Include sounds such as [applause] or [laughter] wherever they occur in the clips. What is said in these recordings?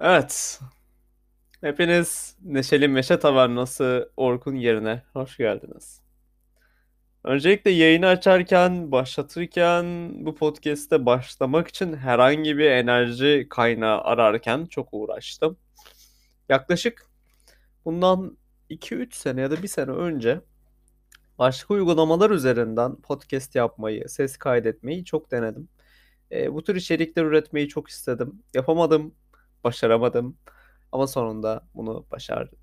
Evet. Hepiniz Neşeli Meşe Tavernası Orkun yerine hoş geldiniz. Öncelikle yayını açarken, başlatırken, bu podcast'te başlamak için herhangi bir enerji kaynağı ararken çok uğraştım. Yaklaşık bundan 2-3 sene ya da 1 sene önce başka uygulamalar üzerinden podcast yapmayı, ses kaydetmeyi çok denedim. E, bu tür içerikler üretmeyi çok istedim. Yapamadım, başaramadım ama sonunda bunu başardım.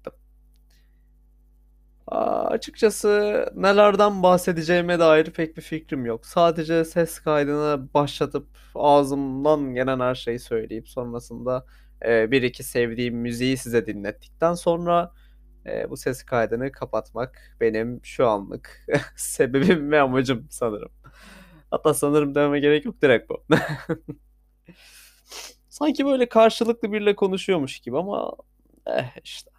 Aa, açıkçası nelerden bahsedeceğime dair pek bir fikrim yok. Sadece ses kaydını başlatıp ağzımdan gelen her şeyi söyleyip sonrasında e, bir iki sevdiğim müziği size dinlettikten sonra e, bu ses kaydını kapatmak benim şu anlık [laughs] sebebim ve amacım sanırım. Hatta sanırım dememe gerek yok direkt bu. [laughs] Sanki böyle karşılıklı biriyle konuşuyormuş gibi ama eh işte.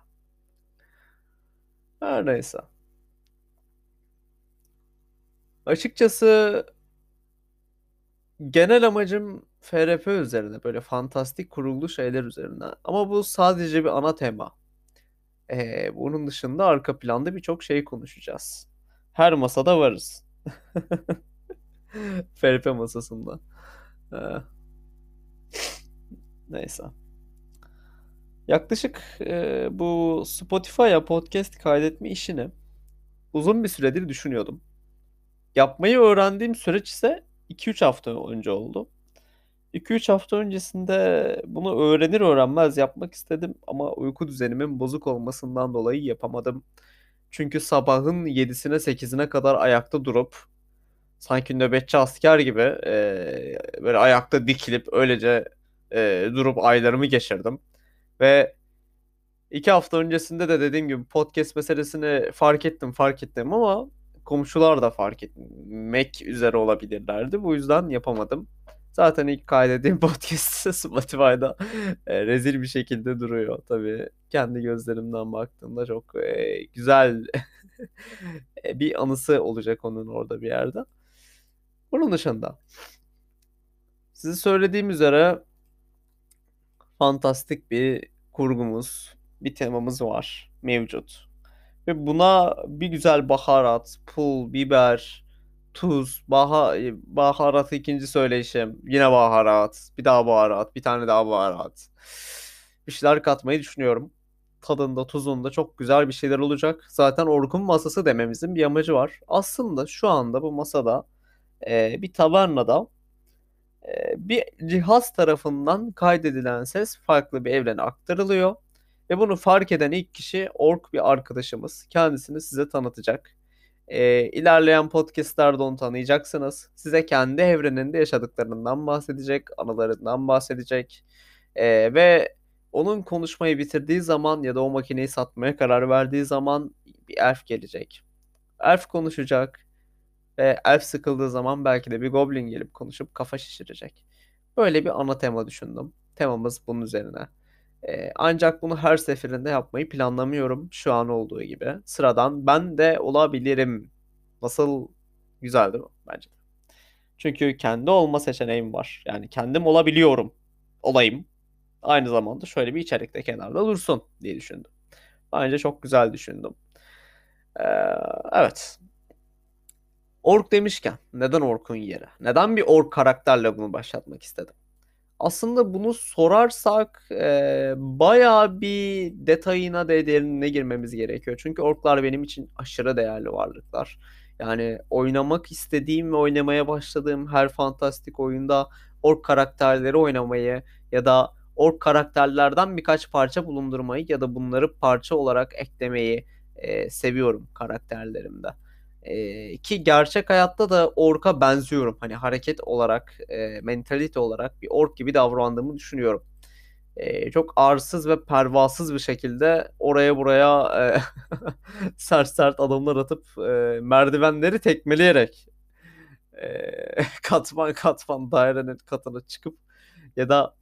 Her neyse. Açıkçası genel amacım FRP üzerine böyle fantastik kuruldu şeyler üzerine. Ama bu sadece bir ana tema. Ee, bunun dışında arka planda birçok şey konuşacağız. Her masada varız. [laughs] FRP masasında. Ee, neyse. Yaklaşık e, bu Spotify'a podcast kaydetme işini uzun bir süredir düşünüyordum. Yapmayı öğrendiğim süreç ise 2-3 hafta önce oldu. 2-3 hafta öncesinde bunu öğrenir öğrenmez yapmak istedim ama uyku düzenimin bozuk olmasından dolayı yapamadım. Çünkü sabahın 7'sine 8'ine kadar ayakta durup sanki nöbetçi asker gibi e, böyle ayakta dikilip öylece e, durup aylarımı geçirdim. Ve iki hafta öncesinde de dediğim gibi podcast meselesini fark ettim fark ettim ama komşular da fark etmek üzere olabilirlerdi. Bu yüzden yapamadım. Zaten ilk kaydettiğim [laughs] podcast Spotify'da e, rezil bir şekilde duruyor. Tabii kendi gözlerimden baktığımda çok e, güzel [laughs] bir anısı olacak onun orada bir yerde. Bunun dışında size söylediğim üzere fantastik bir kurgumuz, bir temamız var mevcut. Ve buna bir güzel baharat, pul, biber, tuz, baha, baharat ikinci söyleyişim. Yine baharat, bir daha baharat, bir tane daha baharat. Bir şeyler katmayı düşünüyorum. Tadında, tuzunda çok güzel bir şeyler olacak. Zaten Orkun masası dememizin bir amacı var. Aslında şu anda bu masada e, bir tavernada bir cihaz tarafından kaydedilen ses farklı bir evrene aktarılıyor. Ve bunu fark eden ilk kişi Ork bir arkadaşımız. Kendisini size tanıtacak. E, ilerleyen podcastlerde onu tanıyacaksınız. Size kendi evreninde yaşadıklarından bahsedecek, anılarından bahsedecek. E, ve onun konuşmayı bitirdiği zaman ya da o makineyi satmaya karar verdiği zaman bir elf gelecek. Elf konuşacak ve elf sıkıldığı zaman belki de bir goblin gelip konuşup kafa şişirecek. Böyle bir ana tema düşündüm. Temamız bunun üzerine. Ee, ancak bunu her seferinde yapmayı planlamıyorum şu an olduğu gibi. Sıradan ben de olabilirim. Nasıl güzel değil? Bence. Çünkü kendi olma seçeneğim var. Yani kendim olabiliyorum. Olayım. Aynı zamanda şöyle bir içerikte kenarda dursun diye düşündüm. Bence çok güzel düşündüm. Ee, evet. Ork demişken neden Ork'un yeri? Neden bir Ork karakterle bunu başlatmak istedim? Aslında bunu sorarsak e, bayağı bir detayına da derinine girmemiz gerekiyor. Çünkü orklar benim için aşırı değerli varlıklar. Yani oynamak istediğim ve oynamaya başladığım her fantastik oyunda ork karakterleri oynamayı ya da ork karakterlerden birkaç parça bulundurmayı ya da bunları parça olarak eklemeyi e, seviyorum karakterlerimde. Ee, ki gerçek hayatta da orka benziyorum. Hani hareket olarak, e, mentalite olarak bir ork gibi davrandığımı düşünüyorum. E, çok arsız ve pervasız bir şekilde oraya buraya e, [laughs] sert sert adımlar atıp e, merdivenleri tekmeleyerek e, [laughs] katman katman dairenin katına çıkıp ya da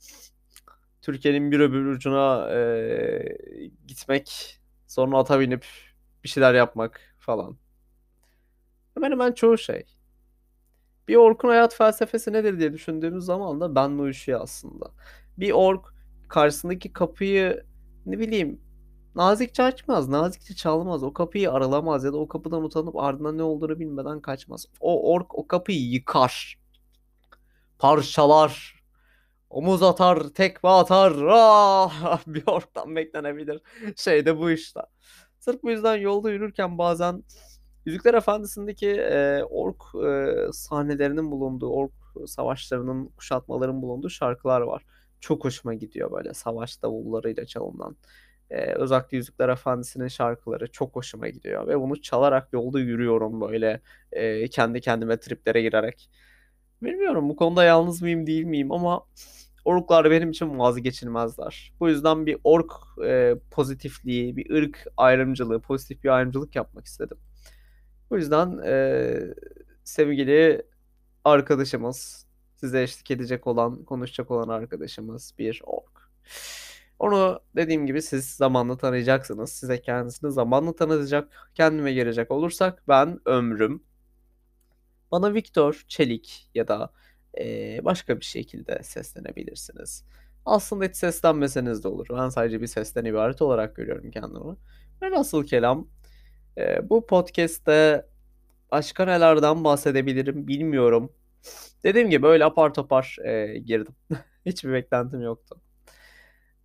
Türkiye'nin bir öbür ucuna e, gitmek sonra ata binip bir şeyler yapmak falan. Hemen hemen çoğu şey. Bir orkun hayat felsefesi nedir diye düşündüğümüz zaman da benle uyuşuyor aslında. Bir ork karşısındaki kapıyı ne bileyim nazikçe açmaz, nazikçe çalmaz. O kapıyı aralamaz ya da o kapıdan utanıp ardından ne olduğunu bilmeden kaçmaz. O ork o kapıyı yıkar. Parçalar. Omuz atar, tekme atar. Ah, [laughs] bir orktan beklenebilir. Şey de bu işte. Sırf bu yüzden yolda yürürken bazen Yüzükler Efendisi'ndeki e, ork e, sahnelerinin bulunduğu, ork savaşlarının, kuşatmaların bulunduğu şarkılar var. Çok hoşuma gidiyor böyle savaş davullarıyla çalınan. E, özellikle Yüzükler Efendisi'nin şarkıları çok hoşuma gidiyor. Ve bunu çalarak yolda yürüyorum böyle e, kendi kendime triplere girerek. Bilmiyorum bu konuda yalnız mıyım değil miyim ama orklar benim için vazgeçilmezler. Bu yüzden bir ork e, pozitifliği, bir ırk ayrımcılığı, pozitif bir ayrımcılık yapmak istedim. Bu yüzden e, sevgili arkadaşımız, size eşlik edecek olan, konuşacak olan arkadaşımız bir ork. Onu dediğim gibi siz zamanla tanıyacaksınız. Size kendisini zamanla tanıtacak. Kendime gelecek olursak ben ömrüm. Bana Viktor, Çelik ya da e, başka bir şekilde seslenebilirsiniz. Aslında hiç seslenmeseniz de olur. Ben sadece bir sesten ibaret olarak görüyorum kendimi. Velhasıl kelam e, bu podcast'te başka nelerden bahsedebilirim bilmiyorum. Dediğim gibi böyle apar topar e, girdim. [laughs] Hiçbir beklentim yoktu.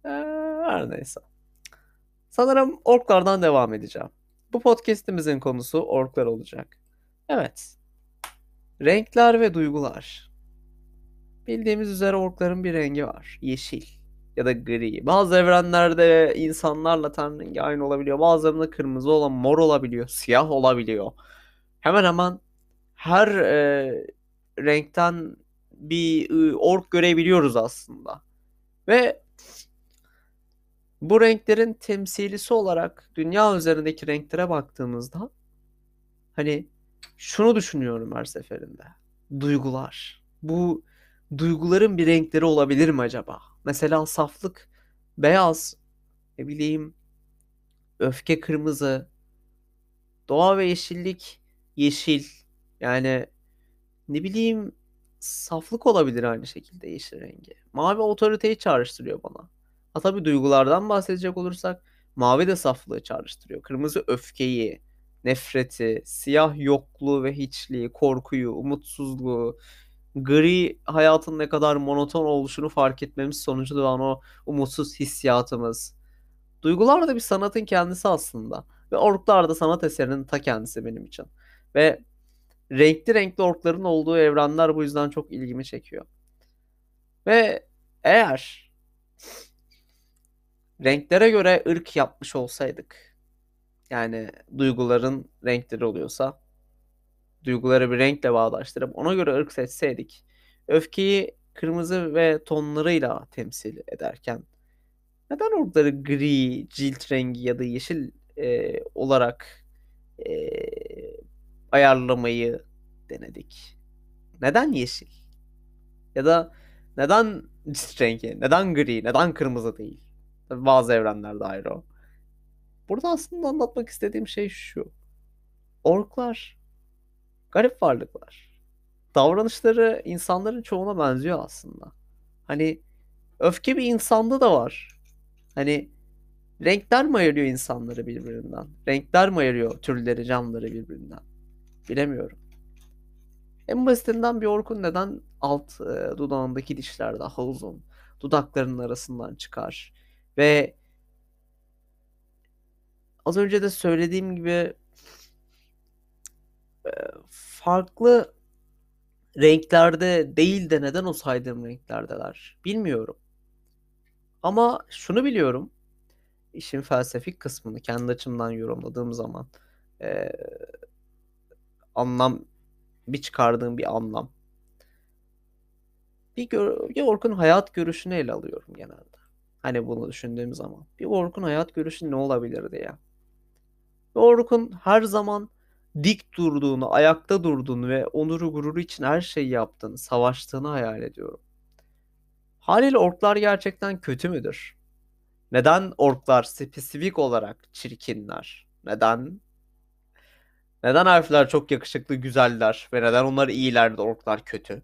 E, her neyse. Sanırım orklardan devam edeceğim. Bu podcast'imizin konusu orklar olacak. Evet. Renkler ve duygular. Bildiğimiz üzere orkların bir rengi var. Yeşil ya da gri. Bazı evrenlerde insanlarla ten rengi aynı olabiliyor. Bazılarında kırmızı olan mor olabiliyor. Siyah olabiliyor. Hemen hemen her e, renkten bir e, ork görebiliyoruz aslında. Ve bu renklerin temsilisi olarak dünya üzerindeki renklere baktığımızda hani şunu düşünüyorum her seferinde. Duygular. Bu duyguların bir renkleri olabilir mi acaba? Mesela saflık beyaz, ne bileyim öfke kırmızı, doğa ve yeşillik yeşil. Yani ne bileyim saflık olabilir aynı şekilde yeşil rengi. Mavi otoriteyi çağrıştırıyor bana. Ha tabii duygulardan bahsedecek olursak mavi de saflığı çağrıştırıyor. Kırmızı öfkeyi, nefreti, siyah yokluğu ve hiçliği, korkuyu, umutsuzluğu, gri hayatın ne kadar monoton oluşunu fark etmemiz sonucu doğan o umutsuz hissiyatımız. Duygular da bir sanatın kendisi aslında. Ve orklar da sanat eserinin ta kendisi benim için. Ve renkli renkli orkların olduğu evrenler bu yüzden çok ilgimi çekiyor. Ve eğer renklere göre ırk yapmış olsaydık yani duyguların renkleri oluyorsa duyguları bir renkle bağdaştırıp ona göre ırk seçseydik öfkeyi kırmızı ve tonlarıyla temsil ederken neden orkları gri, cilt rengi ya da yeşil e, olarak e, ayarlamayı denedik? Neden yeşil? Ya da neden cilt rengi, neden gri, neden kırmızı değil? Bazı evrenlerde ayrı o. Burada aslında anlatmak istediğim şey şu. Orklar garip varlıklar. Davranışları insanların çoğuna benziyor aslında. Hani öfke bir insanda da var. Hani renkler mi ayırıyor insanları birbirinden? Renkler mi ayırıyor türleri, canlıları birbirinden? Bilemiyorum. En basitinden bir orkun neden alt e, dudağındaki dişler daha uzun, dudaklarının arasından çıkar ve az önce de söylediğim gibi farklı renklerde değil de neden o saydığım renklerdeler bilmiyorum. Ama şunu biliyorum. işin felsefik kısmını kendi açımdan yorumladığım zaman e, anlam bir çıkardığım bir anlam. Bir, gör, hayat görüşünü ele alıyorum genelde. Hani bunu düşündüğüm zaman. Bir Orkun hayat görüşü ne olabilirdi ya? Bir Orkun her zaman dik durduğunu, ayakta durduğunu ve onuru gururu için her şeyi yaptığını, savaştığını hayal ediyorum. Haliyle orklar gerçekten kötü müdür? Neden orklar spesifik olarak çirkinler? Neden? Neden elfler çok yakışıklı, güzeller ve neden onlar iyiler de orklar kötü?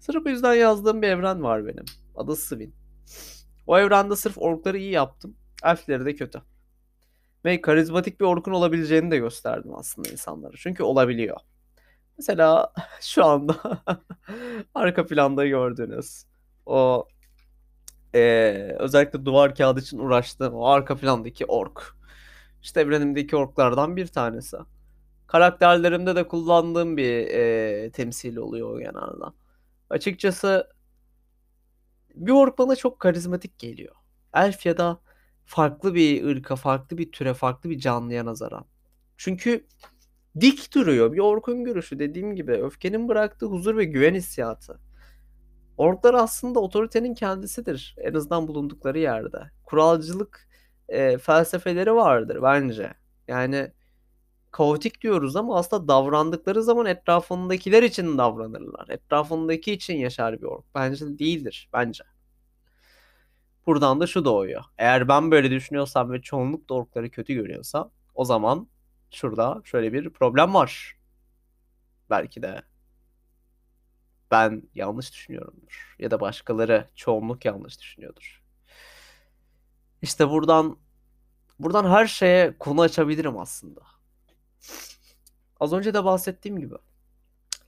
Sırf bu yüzden yazdığım bir evren var benim. Adı Swin. O evrende sırf orkları iyi yaptım. Elfleri de kötü. Ve karizmatik bir orkun olabileceğini de gösterdim aslında insanlara. Çünkü olabiliyor. Mesela [laughs] şu anda [laughs] arka planda gördüğünüz o eee, özellikle duvar kağıdı için uğraştığım o arka plandaki ork. İşte evrenimdeki orklardan bir tanesi. Karakterlerimde de kullandığım bir eee temsil oluyor genelde. Açıkçası bir ork bana çok karizmatik geliyor. Elf ya da farklı bir ırka, farklı bir türe, farklı bir canlıya nazaran. Çünkü dik duruyor. Bir orkun görüşü dediğim gibi öfkenin bıraktığı huzur ve güven hissiyatı. Orklar aslında otoritenin kendisidir. En azından bulundukları yerde. Kuralcılık e, felsefeleri vardır bence. Yani kaotik diyoruz ama aslında davrandıkları zaman etrafındakiler için davranırlar. Etrafındaki için yaşar bir ork. Bence değildir. Bence. Buradan da şu doğuyor. Eğer ben böyle düşünüyorsam ve çoğunluk da orkları kötü görüyorsa o zaman şurada şöyle bir problem var. Belki de ben yanlış düşünüyorumdur. Ya da başkaları çoğunluk yanlış düşünüyordur. İşte buradan buradan her şeye konu açabilirim aslında. Az önce de bahsettiğim gibi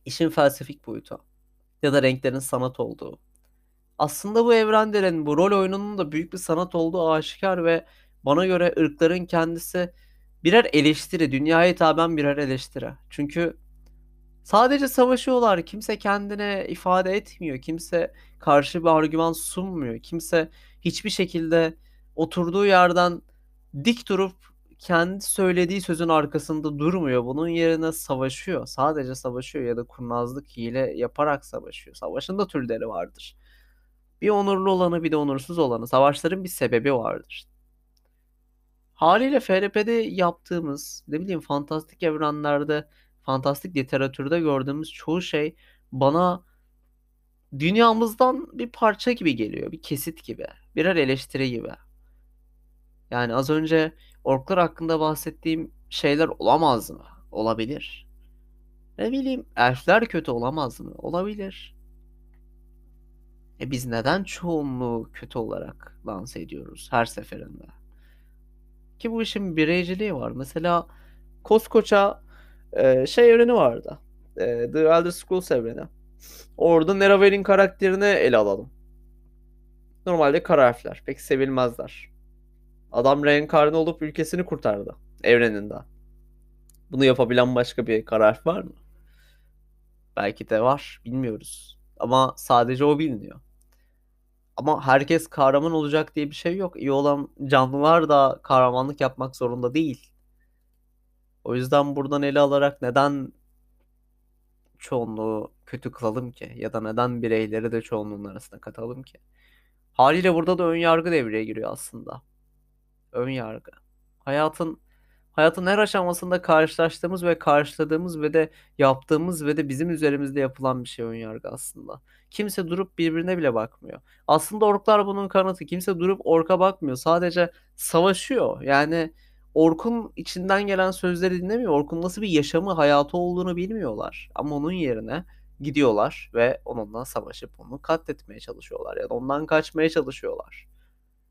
işin felsefik boyutu ya da renklerin sanat olduğu. Aslında bu evrenlerin, bu rol oyununun da büyük bir sanat olduğu aşikar ve bana göre ırkların kendisi birer eleştiri, dünyaya hitaben birer eleştiri. Çünkü sadece savaşıyorlar. Kimse kendine ifade etmiyor. Kimse karşı bir argüman sunmuyor. Kimse hiçbir şekilde oturduğu yerden dik durup kendi söylediği sözün arkasında durmuyor. Bunun yerine savaşıyor. Sadece savaşıyor ya da kurnazlık, hile yaparak savaşıyor. Savaşın da türleri vardır. Bir onurlu olanı bir de onursuz olanı. Savaşların bir sebebi vardır. Haliyle FRP'de yaptığımız, ne bileyim fantastik evrenlerde, fantastik literatürde gördüğümüz çoğu şey bana dünyamızdan bir parça gibi geliyor. Bir kesit gibi. Birer eleştiri gibi. Yani az önce orklar hakkında bahsettiğim şeyler olamaz mı? Olabilir. Ne bileyim elfler kötü olamaz mı? Olabilir. E biz neden çoğunluğu kötü olarak lanse ediyoruz her seferinde? Ki bu işin bireyciliği var. Mesela koskoca e, şey evreni vardı. E, The Elder Scrolls evreni. Orada Nerevarine karakterini ele alalım. Normalde kara harfler. Pek sevilmezler. Adam reenkarne olup ülkesini kurtardı. Evreninde. Bunu yapabilen başka bir kara harf var mı? Belki de var. Bilmiyoruz. Ama sadece o biliniyor. Ama herkes kahraman olacak diye bir şey yok. İyi olan canlılar da kahramanlık yapmak zorunda değil. O yüzden buradan ele alarak neden çoğunluğu kötü kılalım ki? Ya da neden bireyleri de çoğunluğun arasına katalım ki? Haliyle burada da ön yargı devreye giriyor aslında. Ön yargı. Hayatın hayatın her aşamasında karşılaştığımız ve karşıladığımız ve de yaptığımız ve de bizim üzerimizde yapılan bir şey ön yargı aslında. Kimse durup birbirine bile bakmıyor. Aslında orklar bunun kanıtı. Kimse durup orka bakmıyor. Sadece savaşıyor. Yani orkun içinden gelen sözleri dinlemiyor. Orkun nasıl bir yaşamı, hayatı olduğunu bilmiyorlar. Ama onun yerine gidiyorlar ve onunla savaşıp onu katletmeye çalışıyorlar ya da ondan kaçmaya çalışıyorlar.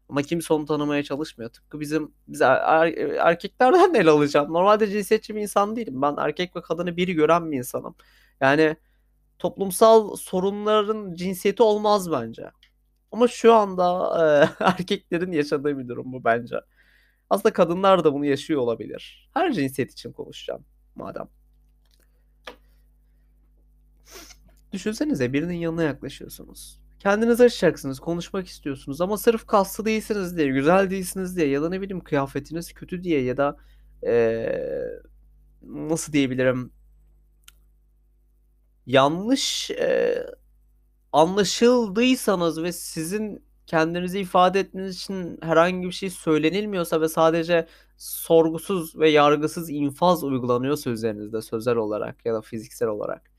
Ama kimse onu tanımaya çalışmıyor. Tıpkı bizim biz er, er- erkeklerden de ele alacağım. Normalde cinsiyetçi bir insan değilim. Ben erkek ve kadını biri gören bir insanım. Yani toplumsal sorunların cinsiyeti olmaz bence. Ama şu anda e, [laughs] erkeklerin yaşadığı bir durum bu bence. Aslında kadınlar da bunu yaşıyor olabilir. Her cinsiyet için konuşacağım madem. Düşünsenize birinin yanına yaklaşıyorsunuz. Kendinizi açacaksınız, konuşmak istiyorsunuz ama sırf kaslı değilsiniz diye, güzel değilsiniz diye ya da ne bileyim kıyafetiniz kötü diye ya da eee, nasıl diyebilirim? Yanlış eee, anlaşıldıysanız ve sizin kendinizi ifade etmeniz için herhangi bir şey söylenilmiyorsa ve sadece sorgusuz ve yargısız infaz uygulanıyorsa üzerinizde sözel olarak ya da fiziksel olarak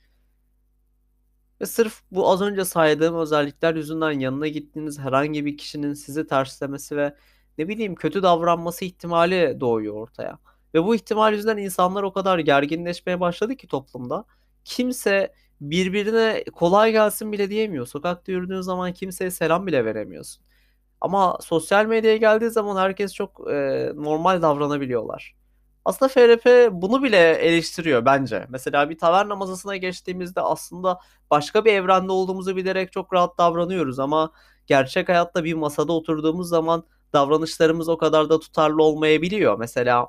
ve sırf bu az önce saydığım özellikler yüzünden yanına gittiğiniz herhangi bir kişinin sizi terslemesi ve ne bileyim kötü davranması ihtimali doğuyor ortaya. Ve bu ihtimal yüzünden insanlar o kadar gerginleşmeye başladı ki toplumda. Kimse birbirine kolay gelsin bile diyemiyor. Sokakta yürüdüğün zaman kimseye selam bile veremiyorsun. Ama sosyal medyaya geldiği zaman herkes çok e, normal davranabiliyorlar. Aslında FRP bunu bile eleştiriyor bence. Mesela bir taverna masasına geçtiğimizde aslında başka bir evrende olduğumuzu bilerek çok rahat davranıyoruz ama gerçek hayatta bir masada oturduğumuz zaman davranışlarımız o kadar da tutarlı olmayabiliyor. Mesela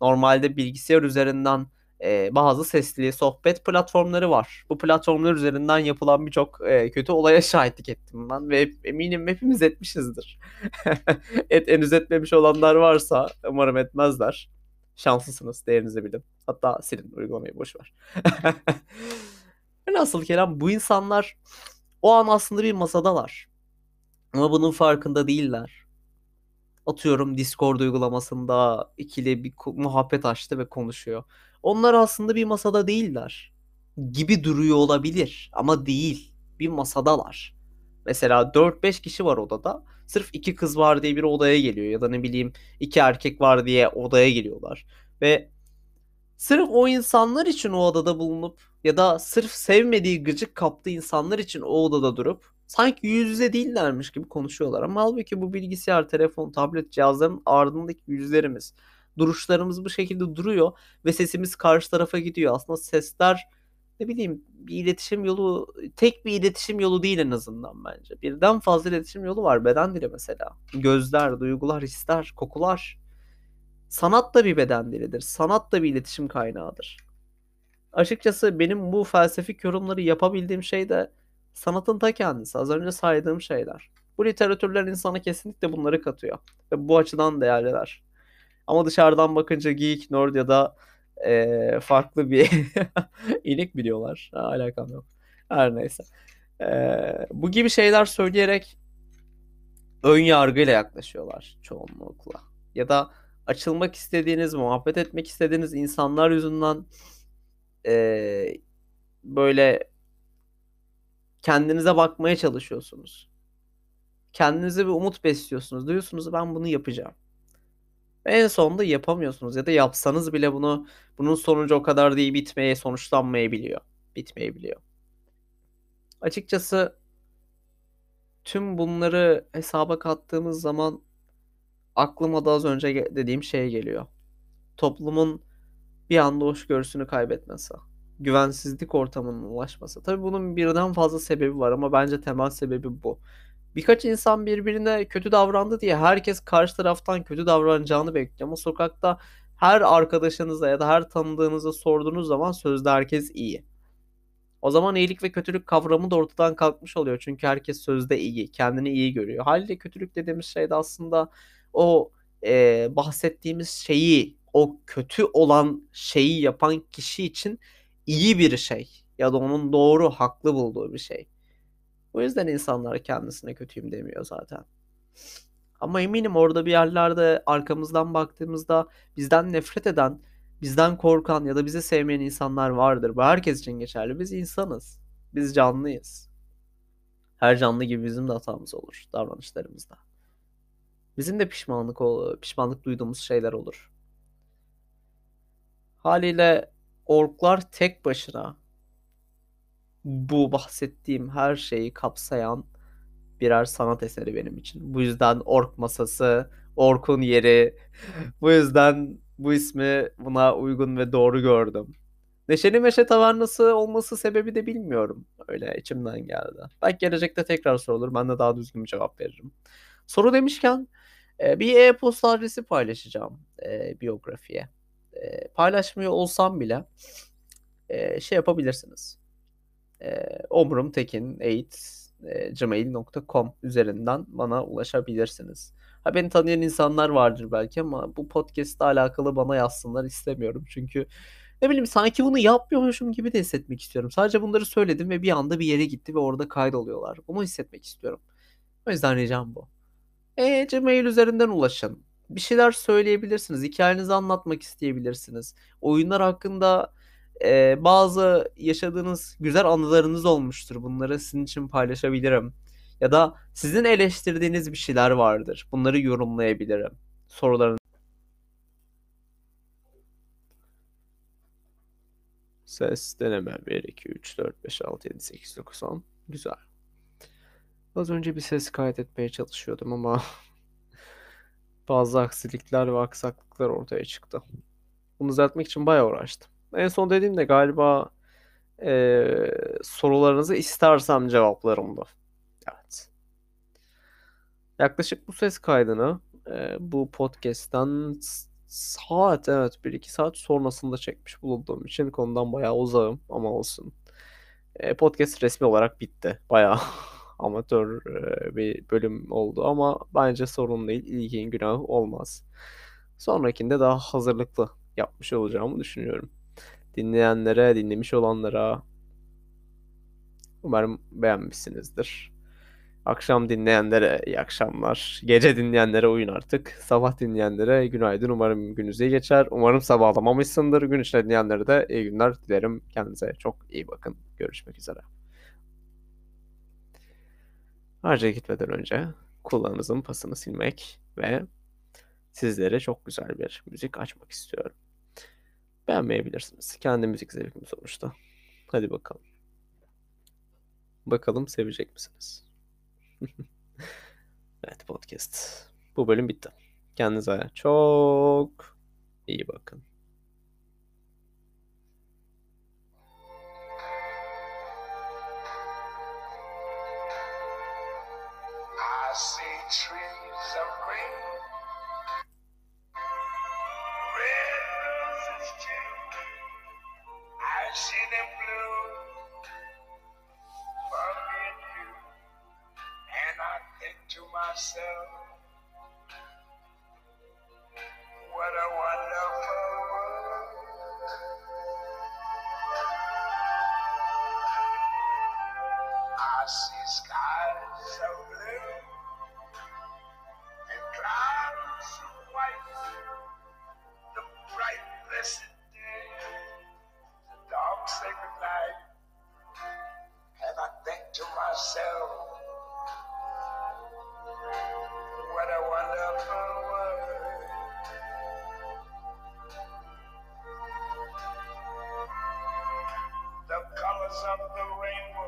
normalde bilgisayar üzerinden e, bazı sesli sohbet platformları var. Bu platformlar üzerinden yapılan birçok e, kötü olaya [laughs] şahitlik ettim ben ve eminim hepimiz etmişizdir. [laughs] Et, henüz etmemiş olanlar varsa umarım etmezler. Şanslısınız, değerinizi bilin. Hatta silin uygulamayı boş ver. [laughs] Nasıl Kerem bu insanlar o an aslında bir masadalar. Ama bunun farkında değiller atıyorum Discord uygulamasında ikili bir muhabbet açtı ve konuşuyor. Onlar aslında bir masada değiller. Gibi duruyor olabilir ama değil. Bir masadalar. Mesela 4-5 kişi var odada. Sırf iki kız var diye bir odaya geliyor ya da ne bileyim iki erkek var diye odaya geliyorlar. Ve sırf o insanlar için o odada bulunup ya da sırf sevmediği gıcık kaptığı insanlar için o odada durup sanki yüz yüze değillermiş gibi konuşuyorlar. Ama halbuki bu bilgisayar, telefon, tablet cihazların ardındaki yüzlerimiz, duruşlarımız bu şekilde duruyor ve sesimiz karşı tarafa gidiyor. Aslında sesler ne bileyim bir iletişim yolu, tek bir iletişim yolu değil en azından bence. Birden fazla iletişim yolu var. Beden dili mesela. Gözler, duygular, hisler, kokular. Sanat da bir beden dilidir. Sanat da bir iletişim kaynağıdır. Açıkçası benim bu felsefik yorumları yapabildiğim şey de sanatın ta kendisi. Az önce saydığım şeyler. Bu literatürler insana kesinlikle bunları katıyor. Ve bu açıdan değerliler. Ama dışarıdan bakınca geek, nerd ya da e, farklı bir [laughs] inek biliyorlar. Alakam yok. Her neyse. E, bu gibi şeyler söyleyerek ön yargıyla yaklaşıyorlar çoğunlukla. Ya da açılmak istediğiniz, muhabbet etmek istediğiniz insanlar yüzünden e, böyle kendinize bakmaya çalışıyorsunuz. Kendinize bir umut besliyorsunuz. Diyorsunuz ben bunu yapacağım. En sonunda yapamıyorsunuz ya da yapsanız bile bunu bunun sonucu o kadar değil bitmeye sonuçlanmayabiliyor. Bitmeyebiliyor. Açıkçası tüm bunları hesaba kattığımız zaman aklıma da az önce dediğim şey geliyor. Toplumun bir anda hoşgörüsünü kaybetmesi güvensizlik ortamının ulaşması. Tabii bunun birden fazla sebebi var ama bence temel sebebi bu. Birkaç insan birbirine kötü davrandı diye herkes karşı taraftan kötü davranacağını bekliyor ama sokakta her arkadaşınıza ya da her tanıdığınıza sorduğunuz zaman sözde herkes iyi. O zaman iyilik ve kötülük kavramı da ortadan kalkmış oluyor. Çünkü herkes sözde iyi, kendini iyi görüyor. Haliyle kötülük dediğimiz şey de aslında o e, bahsettiğimiz şeyi, o kötü olan şeyi yapan kişi için iyi bir şey ya da onun doğru, haklı bulduğu bir şey. O yüzden insanlar kendisine kötüyüm demiyor zaten. Ama eminim orada bir yerlerde arkamızdan baktığımızda bizden nefret eden, bizden korkan ya da bizi sevmeyen insanlar vardır. Bu herkes için geçerli. Biz insanız. Biz canlıyız. Her canlı gibi bizim de hatamız olur davranışlarımızda. Bizim de pişmanlık pişmanlık duyduğumuz şeyler olur. Haliyle orklar tek başına bu bahsettiğim her şeyi kapsayan birer sanat eseri benim için. Bu yüzden ork masası, orkun yeri. bu yüzden bu ismi buna uygun ve doğru gördüm. Neşeli Meşe Tavernası olması sebebi de bilmiyorum. Öyle içimden geldi. Belki gelecekte tekrar sorulur. Ben de daha düzgün bir cevap veririm. Soru demişken bir e-posta adresi paylaşacağım biyografiye e, paylaşmıyor olsam bile e, şey yapabilirsiniz. E, omrumtekin8 üzerinden bana ulaşabilirsiniz. Ha beni tanıyan insanlar vardır belki ama bu podcast alakalı bana yazsınlar istemiyorum. Çünkü ne bileyim sanki bunu yapmıyormuşum gibi de hissetmek istiyorum. Sadece bunları söyledim ve bir anda bir yere gitti ve orada kaydoluyorlar. Bunu hissetmek istiyorum. O yüzden ricam bu. E, Gmail üzerinden ulaşın bir şeyler söyleyebilirsiniz. Hikayenizi anlatmak isteyebilirsiniz. Oyunlar hakkında e, bazı yaşadığınız güzel anılarınız olmuştur. Bunları sizin için paylaşabilirim. Ya da sizin eleştirdiğiniz bir şeyler vardır. Bunları yorumlayabilirim. Sorularınız Ses deneme 1, 2, 3, 4, 5, 6, 7, 8, 9, 10. Güzel. Az önce bir ses kaydetmeye çalışıyordum ama [laughs] bazı aksilikler ve aksaklıklar ortaya çıktı. Bunu düzeltmek için bayağı uğraştım. En son dediğimde galiba e, sorularınızı istersem cevaplarımdı. Evet. Yaklaşık bu ses kaydını e, bu podcast'ten saat evet 1-2 saat sonrasında çekmiş bulunduğum için konudan bayağı uzağım ama olsun. E, podcast resmi olarak bitti. Bayağı [laughs] amatör e, bir bölüm oldu ama bence sorun değil. İlgin günahı olmaz. Sonrakinde daha hazırlıklı yapmış olacağımı düşünüyorum. Dinleyenlere, dinlemiş olanlara umarım beğenmişsinizdir. Akşam dinleyenlere iyi akşamlar. Gece dinleyenlere uyun artık. Sabah dinleyenlere günaydın. Umarım gününüz iyi geçer. Umarım sabahlamamışsındır. Gün içinde dinleyenlere de iyi günler dilerim. Kendinize çok iyi bakın. Görüşmek üzere. Harca gitmeden önce kulağınızın pasını silmek ve sizlere çok güzel bir müzik açmak istiyorum. Beğenmeyebilirsiniz. Kendi müzik zevkim sonuçta. Hadi bakalım. Bakalım sevecek misiniz? [laughs] evet podcast. Bu bölüm bitti. Kendinize çok iyi bakın. The rainbow,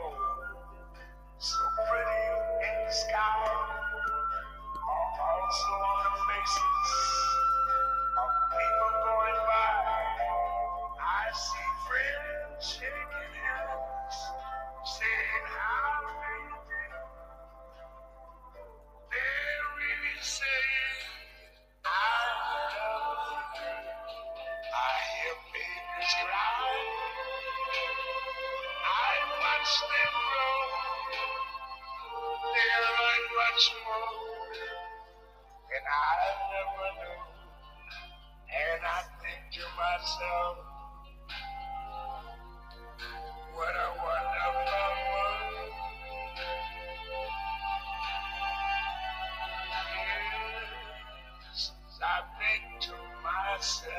watch them grow. They learn much more I never knew. And I think to myself, what a wonderful world. Yes, I think to myself.